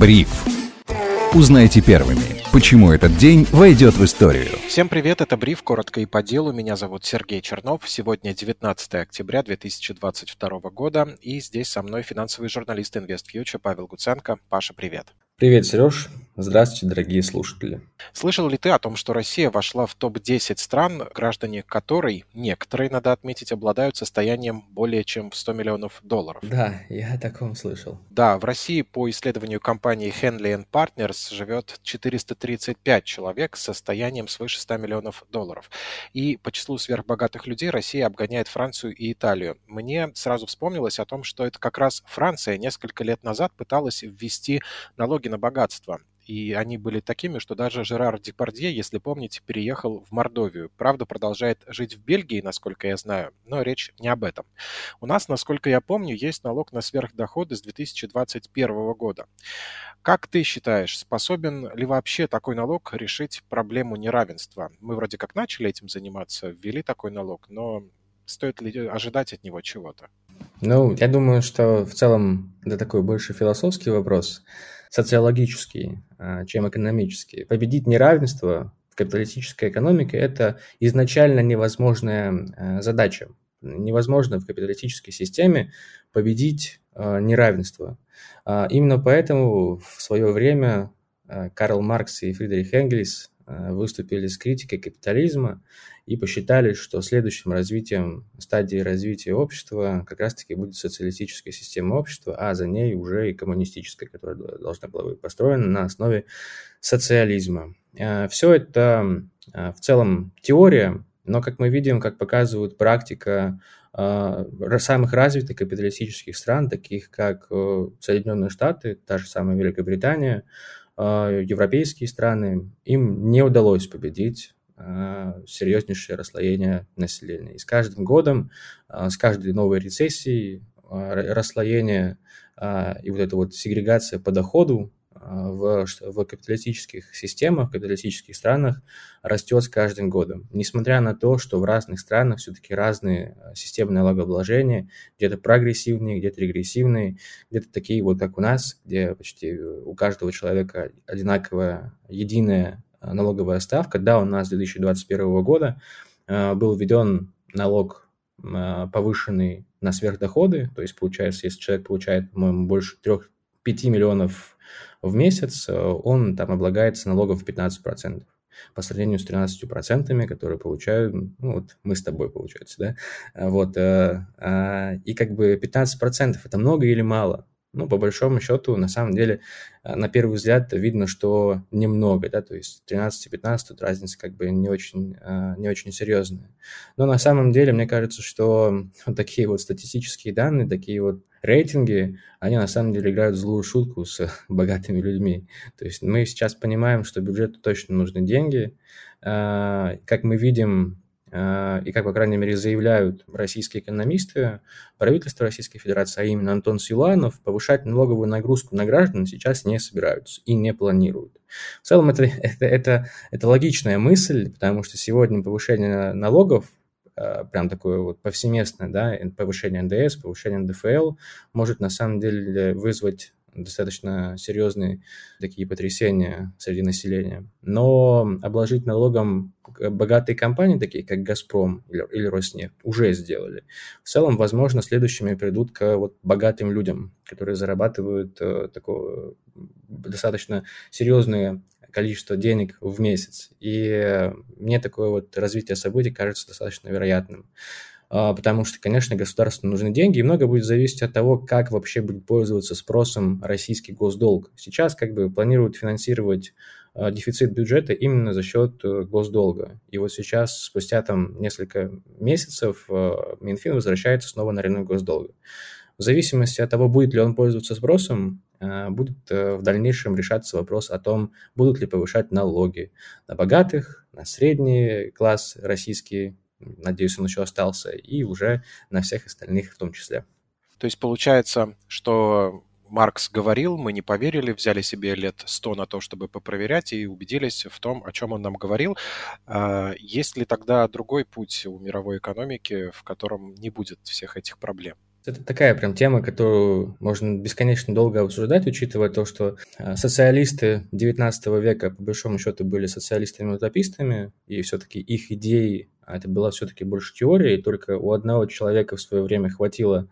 Бриф. Узнайте первыми, почему этот день войдет в историю. Всем привет, это Бриф, коротко и по делу. Меня зовут Сергей Чернов. Сегодня 19 октября 2022 года, и здесь со мной финансовый журналист InvestFuture Павел Гуценко. Паша, привет. Привет, Сереж. Здравствуйте, дорогие слушатели. Слышал ли ты о том, что Россия вошла в топ-10 стран, граждане которой, некоторые, надо отметить, обладают состоянием более чем в 100 миллионов долларов? Да, я о таком слышал. Да, в России по исследованию компании Henley Partners живет 435 человек с состоянием свыше 100 миллионов долларов. И по числу сверхбогатых людей Россия обгоняет Францию и Италию. Мне сразу вспомнилось о том, что это как раз Франция несколько лет назад пыталась ввести налоги на богатство и они были такими, что даже Жерар Депардье, если помните, переехал в Мордовию. Правда, продолжает жить в Бельгии, насколько я знаю, но речь не об этом. У нас, насколько я помню, есть налог на сверхдоходы с 2021 года. Как ты считаешь, способен ли вообще такой налог решить проблему неравенства? Мы вроде как начали этим заниматься, ввели такой налог, но стоит ли ожидать от него чего-то? Ну, я думаю, что в целом это такой больше философский вопрос социологический, а, чем экономический. Победить неравенство в капиталистической экономике – это изначально невозможная а, задача. Невозможно в капиталистической системе победить а, неравенство. Именно поэтому в свое время Карл Маркс и Фридрих Энгельс выступили с критикой капитализма и посчитали, что следующим развитием, стадии развития общества как раз-таки будет социалистическая система общества, а за ней уже и коммунистическая, которая должна была быть построена на основе социализма. А, Все это а, в целом теория, но, как мы видим, как показывает практика самых развитых капиталистических стран, таких как э, Соединенные Штаты, та же самая Великобритания, европейские страны, им не удалось победить а, серьезнейшее расслоение населения. И с каждым годом, а, с каждой новой рецессией а, расслоение и вот эта вот сегрегация по доходу в, в капиталистических системах, в капиталистических странах растет с каждым годом. Несмотря на то, что в разных странах все-таки разные системы налогообложения, где-то прогрессивные, где-то регрессивные, где-то такие вот, как у нас, где почти у каждого человека одинаковая, единая Э, налоговая ставка. Да, у нас с 2021 года был введен налог повышенный на сверхдоходы, то есть получается, если человек получает, по-моему, больше 3-5 миллионов в месяц, он там облагается налогом в 15% по сравнению с 13%, которые получают, ну, вот мы с тобой, получается, да, вот, и как бы 15% это много или мало? Ну, по большому счету, на самом деле, э, на первый взгляд видно, что немного, да, то есть 13 и 15 тут разница как бы не очень, э, не очень серьезная. Но на самом деле, мне кажется, что вот такие вот статистические данные, такие вот рейтинги, они на самом деле играют злую шутку с богатыми людьми. То есть мы сейчас понимаем, что бюджету точно нужны деньги. Э, как мы видим, и как, по крайней мере, заявляют российские экономисты, правительство Российской Федерации, а именно Антон Силанов, повышать налоговую нагрузку на граждан сейчас не собираются и не планируют. В целом это, это, это, это логичная мысль, потому что сегодня повышение налогов а, прям такое вот повсеместное, да, повышение НДС, повышение НДФЛ может на самом деле вызвать достаточно серьезные такие потрясения среди населения. Но обложить налогом богатые компании, такие как «Газпром» или, или «Роснефть», уже сделали. В целом, возможно, следующими придут к вот богатым людям, которые зарабатывают э, такое достаточно серьезное количество денег в месяц. И мне такое вот развитие событий кажется достаточно вероятным. А, потому что, конечно, государству нужны деньги, и много будет зависеть от того, как вообще будет пользоваться спросом российский госдолг. Сейчас как бы планируют финансировать а, дефицит бюджета именно за счет э, госдолга. И вот сейчас, спустя там несколько месяцев, а, Минфин возвращается снова на рынок госдолга. В зависимости от того, будет ли он пользоваться спросом, будет э, в дальнейшем решаться вопрос о том, будут ли повышать налоги на богатых, на средний класс российский, надеюсь, он еще остался, и уже на всех остальных в том числе. То есть получается, что Маркс говорил, мы не поверили, взяли себе лет 100 на то, чтобы попроверять, и убедились в том, о чем он нам говорил. А, есть ли тогда другой путь у мировой экономики, в котором не будет всех этих проблем? Это такая прям тема, которую можно бесконечно долго обсуждать, учитывая то, что э, социалисты XIX века, по большому счету, были социалистами-утопистами, и все-таки их идеи, а это была все-таки больше теория, и только у одного человека в свое время хватило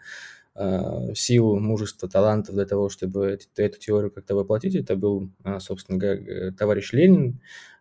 э, силу, мужества, талантов для того, чтобы эту теорию как-то воплотить. Это был, э, собственно, товарищ Ленин,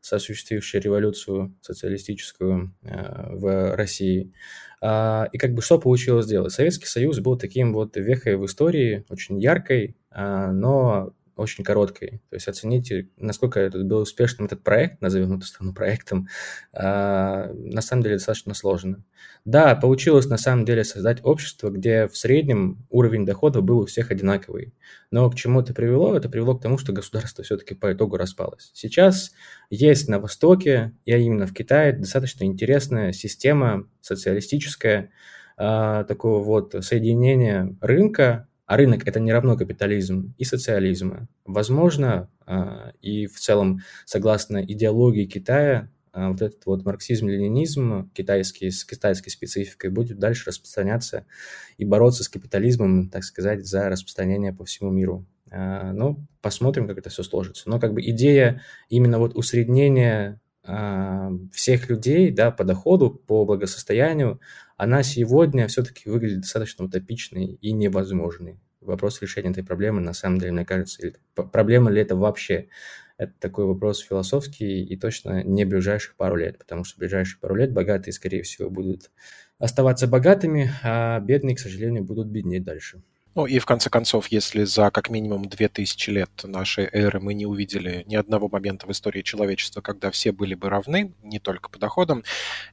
осуществивший революцию социалистическую в России. А, и как бы что получилось сделать? Советский Союз был таким вот вехой в истории, очень яркой, а, но очень короткой. То есть оцените, насколько этот был успешным этот проект, назовем это страну проектом, а, на самом деле достаточно сложно. Да, получилось на самом деле создать общество, где в среднем уровень дохода был у всех одинаковый. Но к чему это привело? Это привело к тому, что государство все-таки по итогу распалось. Сейчас есть на Востоке, и именно в Китае, достаточно интересная система социалистическая, а, такого вот соединения рынка а рынок – это не равно капитализм и социализм. Возможно, а, и в целом, согласно идеологии Китая, а, вот этот вот марксизм-ленинизм китайский, с китайской спецификой будет дальше распространяться и бороться с капитализмом, так сказать, за распространение по всему миру. А, ну, посмотрим, как это все сложится. Но как бы идея именно вот усреднения всех людей, да, по доходу, по благосостоянию, она сегодня все-таки выглядит достаточно утопичной и невозможной. Вопрос решения этой проблемы, на самом деле, мне кажется, проблема ли это вообще? Это такой вопрос философский и точно не ближайших пару лет, потому что ближайшие пару лет богатые, скорее всего, будут оставаться богатыми, а бедные, к сожалению, будут беднеть дальше. Ну и в конце концов, если за как минимум 2000 лет нашей эры мы не увидели ни одного момента в истории человечества, когда все были бы равны, не только по доходам,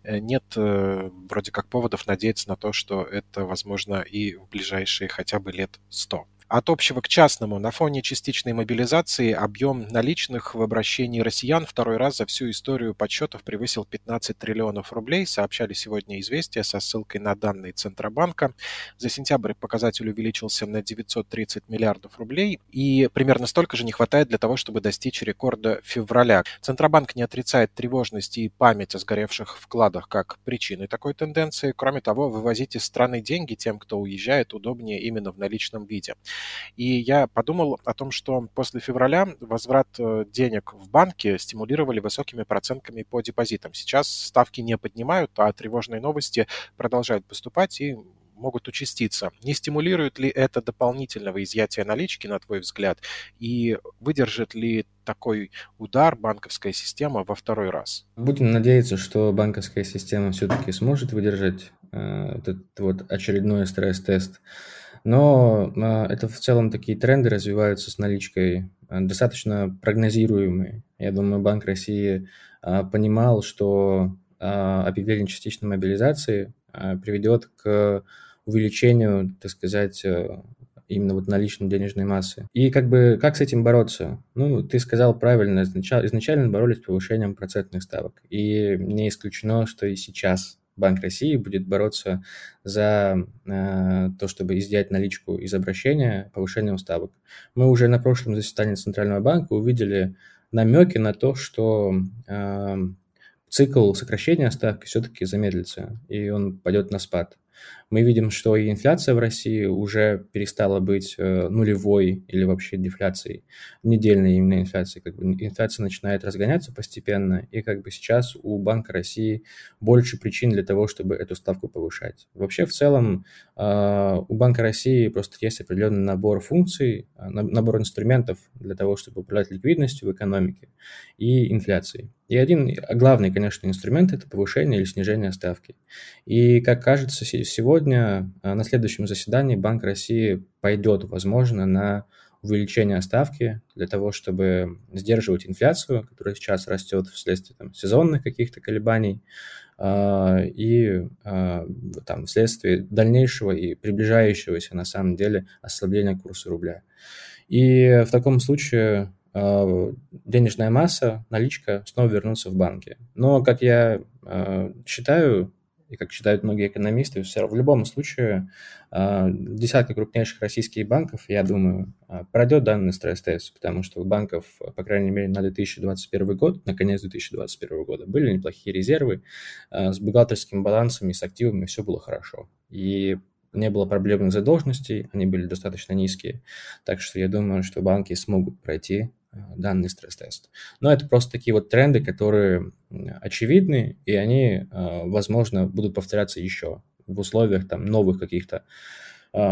э, нет э, вроде как поводов надеяться на то, что это возможно и в ближайшие хотя бы лет 100. От общего к частному. На фоне частичной мобилизации объем наличных в обращении россиян второй раз за всю историю подсчетов превысил 15 триллионов рублей, сообщали сегодня известия со ссылкой на данные Центробанка. За сентябрь показатель увеличился на 930 миллиардов рублей, и примерно столько же не хватает для того, чтобы достичь рекорда февраля. Центробанк не отрицает тревожность и память о сгоревших вкладах как причины такой тенденции. Кроме того, вывозить из страны деньги тем, кто уезжает, удобнее именно в наличном виде. И я подумал о том, что после февраля возврат э, денег в банке стимулировали высокими процентками по депозитам. Сейчас ставки не поднимают, а тревожные новости продолжают поступать и могут участиться. Не стимулирует ли это дополнительного изъятия налички, на твой взгляд, и выдержит ли такой удар банковская система во второй раз? Будем надеяться, что банковская система все-таки сможет выдержать э, этот вот очередной стресс-тест. Но а, это в целом такие тренды развиваются с наличкой а, достаточно прогнозируемые. Я думаю, Банк России а, понимал, что объявление частичной мобилизации приведет к увеличению, так сказать, именно вот наличной денежной массы. И как бы как с этим бороться? Ну, ты сказал правильно, изначально боролись с повышением процентных ставок. И не исключено, что и сейчас Банк России будет бороться за э, то, чтобы изъять наличку из обращения повышением ставок. Мы уже на прошлом заседании Центрального банка увидели намеки на то, что э, цикл сокращения ставки все-таки замедлится, и он пойдет на спад мы видим, что и инфляция в России уже перестала быть э, нулевой или вообще дефляцией, недельной именно инфляцией. Как бы инфляция начинает разгоняться постепенно, и как бы сейчас у Банка России больше причин для того, чтобы эту ставку повышать. Вообще, в целом, э, у Банка России просто есть определенный набор функций, э, набор инструментов для того, чтобы управлять ликвидностью в экономике и инфляцией. И один главный, конечно, инструмент – это повышение или снижение ставки. И, как кажется, сегодня а, на следующем заседании Банк России пойдет, возможно, на увеличение ставки для того, чтобы сдерживать инфляцию, которая сейчас растет вследствие там, сезонных каких-то колебаний а, и а, там, вследствие дальнейшего и приближающегося на самом деле ослабления курса рубля. И в таком случае а, денежная масса, наличка снова вернутся в банки. Но, как я считаю, и как считают многие экономисты, все в любом случае а, десятка крупнейших российских банков, я думаю, пройдет данный стресс-тест, потому что у банков, по крайней мере, на 2021 год, на конец 2021 года, были неплохие резервы, с бухгалтерским балансом и с активами все было хорошо. И не было проблемных задолженностей, они были достаточно низкие. Так что я думаю, что банки смогут пройти данный стресс-тест. Но это просто такие вот тренды, которые очевидны, и они, возможно, будут повторяться еще в условиях там новых каких-то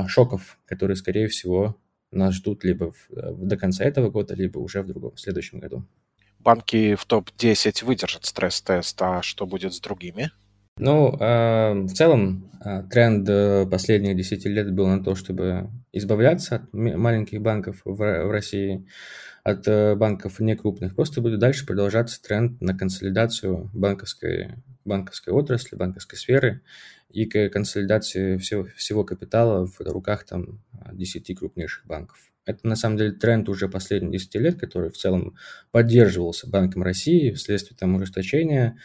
шоков, которые, скорее всего, нас ждут либо в, до конца этого года, либо уже в другом, в следующем году. Банки в топ-10 выдержат стресс-тест, а что будет с другими? Ну, э, в целом, э, тренд э, последних 10 лет был на то, чтобы избавляться от маленьких банков в, в России, от э, банков некрупных. Просто будет дальше продолжаться тренд на консолидацию банковской, банковской отрасли, банковской сферы и к консолидации всего, всего капитала в руках там 10 крупнейших банков. Это на самом деле тренд уже последних 10 лет, который в целом поддерживался Банком России вследствие там ужесточения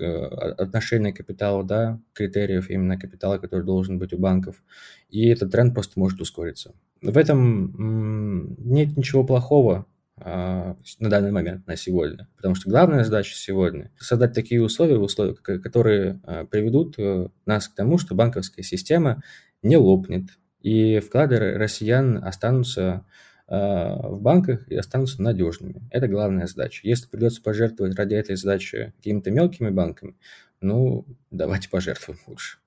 э, отношения капитала, да, критериев именно капитала, который должен быть у банков. И этот тренд просто может ускориться. В этом нет ничего плохого а, на данный момент, на сегодня. Потому что главная задача сегодня – создать такие условия, условия которые а, приведут э, нас к тому, что банковская система не лопнет, и вклады россиян останутся а, в банках и останутся надежными. Это главная задача. Если придется пожертвовать ради этой задачи какими-то мелкими банками, ну, давайте пожертвуем лучше.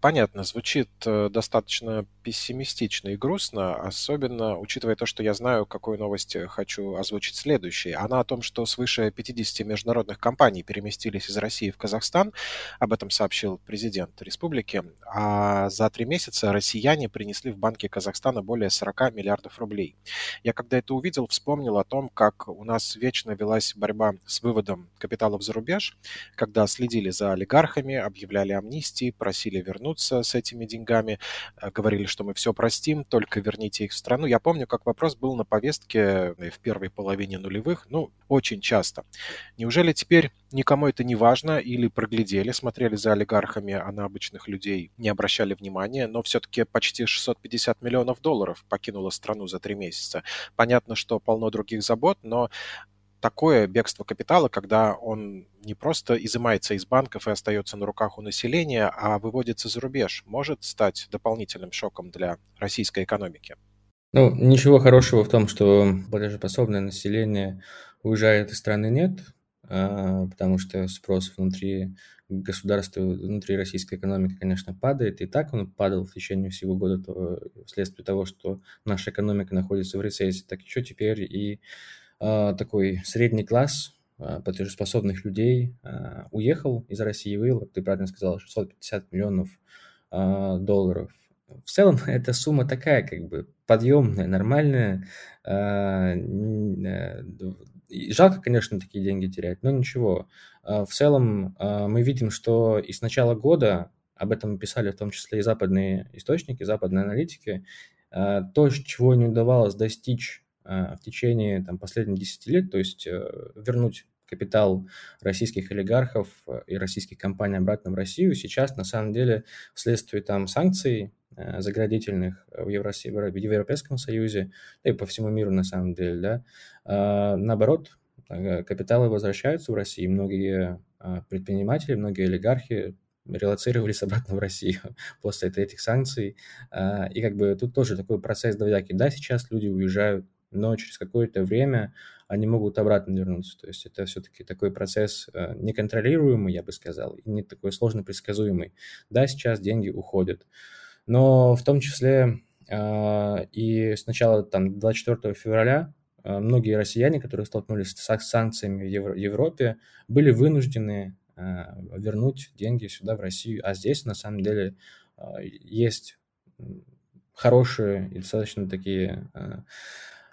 Понятно, звучит э, достаточно пессимистично и грустно, особенно учитывая то, что я знаю, какую новость хочу озвучить следующей. Она о том, что свыше 50 международных компаний переместились из России в Казахстан. Об этом сообщил президент республики. А за три месяца россияне принесли в банки Казахстана более 40 миллиардов рублей. Я когда это увидел, вспомнил о том, как у нас вечно велась борьба с выводом капиталов за рубеж, когда следили за олигархами, объявляли амнистии, просили вернуть вернуться с этими деньгами, э, говорили, что мы все простим, только верните их в страну. Я помню, как вопрос был на повестке э, в первой половине нулевых, ну, очень часто. Неужели теперь никому это не важно или проглядели, смотрели за олигархами, а на обычных людей не обращали внимания, но все-таки почти 650 миллионов долларов покинуло страну за три месяца. Понятно, что полно других забот, но такое бегство капитала, когда он не просто изымается из банков и остается на руках у населения, а выводится за рубеж, может стать дополнительным шоком для российской экономики? Ну, ничего хорошего в том, что платежеспособное население уезжает из страны нет, а, потому что спрос внутри государства, внутри российской экономики, конечно, падает. И так он падал в течение всего года то, вследствие того, что наша экономика находится в рецессии. Так еще теперь и такой средний класс а, платежеспособных людей а, уехал из России, вывел, ты правильно сказал, 650 миллионов долларов. В целом, эта сумма такая, как бы, подъемная, нормальная. Э, жалко, конечно, такие деньги терять, но ничего. В целом, мы видим, что и с начала года, об этом писали в том числе и западные источники, западные аналитики, то, чего не удавалось достичь в течение там, последних 10 лет, то есть э, вернуть капитал российских олигархов э, и российских компаний обратно в Россию. Сейчас, на самом деле, вследствие там санкций э, заградительных в, Евросии, в Европейском Союзе, да и по всему миру, на самом деле, да, а, наоборот, капиталы возвращаются в Россию. Многие а, предприниматели, многие олигархи релацировались обратно в Россию после этих санкций. И как бы тут тоже такой процесс двоякий. Да, сейчас люди уезжают но через какое-то время они могут обратно вернуться. То есть это все-таки такой процесс э, неконтролируемый, я бы сказал, и не такой сложно предсказуемый. Да, сейчас деньги уходят, но в том числе э, и с начала там, 24 февраля э, многие россияне, которые столкнулись с санкциями в Европе, были вынуждены вернуть деньги сюда, в Россию. А здесь, на самом деле, есть хорошие и достаточно такие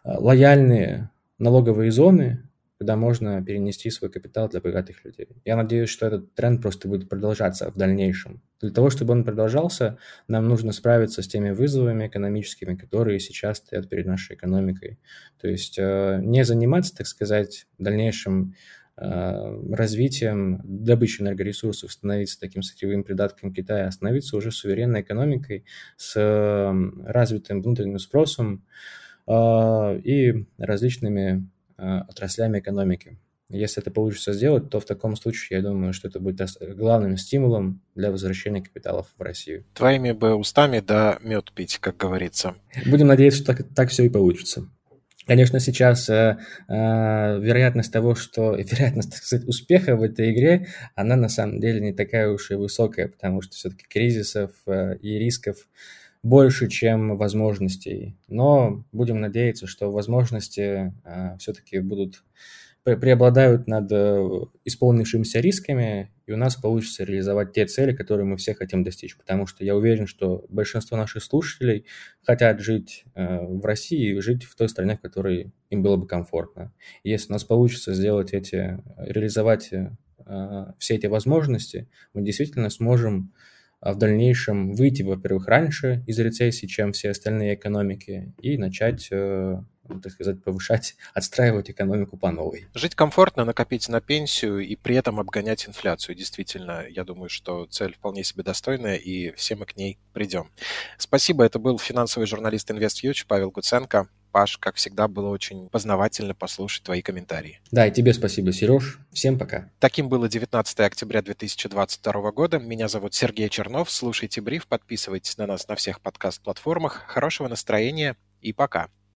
лояльные налоговые зоны, куда можно перенести свой капитал для богатых людей. Я надеюсь, что этот тренд просто будет продолжаться в дальнейшем. Для того, чтобы он продолжался, нам нужно справиться с теми вызовами экономическими, которые сейчас стоят перед нашей экономикой. То есть э, не заниматься, так сказать, дальнейшим э, развитием добычи энергоресурсов, становиться таким сырьевым придатком Китая, а становиться уже суверенной экономикой с развитым внутренним спросом, и различными а, отраслями экономики. Если это получится сделать, то в таком случае, я думаю, что это будет главным стимулом для возвращения капиталов в Россию. Твоими бы устами да мед пить, как говорится. Будем надеяться, что так, так все и получится. Конечно, сейчас э, э, вероятность того, что вероятность, так сказать, успеха в этой игре, она на самом деле не такая уж и высокая, потому что все-таки кризисов э, и рисков больше, чем возможностей. Но будем надеяться, что возможности э, все-таки будут преобладают над э, исполнившимися рисками, и у нас получится реализовать те цели, которые мы все хотим достичь. Потому что я уверен, что большинство наших слушателей хотят жить э, в России и жить в той стране, в которой им было бы комфортно. Если у нас получится сделать эти, реализовать э, все эти возможности, мы действительно сможем в дальнейшем выйти, во-первых, раньше из рецессии, чем все остальные экономики, и начать ну, так сказать, повышать, отстраивать экономику по новой. Жить комфортно, накопить на пенсию и при этом обгонять инфляцию. Действительно, я думаю, что цель вполне себе достойная, и все мы к ней придем. Спасибо, это был финансовый журналист InvestFuture Павел Гуценко. Паш, как всегда, было очень познавательно послушать твои комментарии. Да, и тебе спасибо, Сереж. Всем пока. Таким было 19 октября 2022 года. Меня зовут Сергей Чернов. Слушайте бриф, подписывайтесь на нас на всех подкаст-платформах. Хорошего настроения и пока.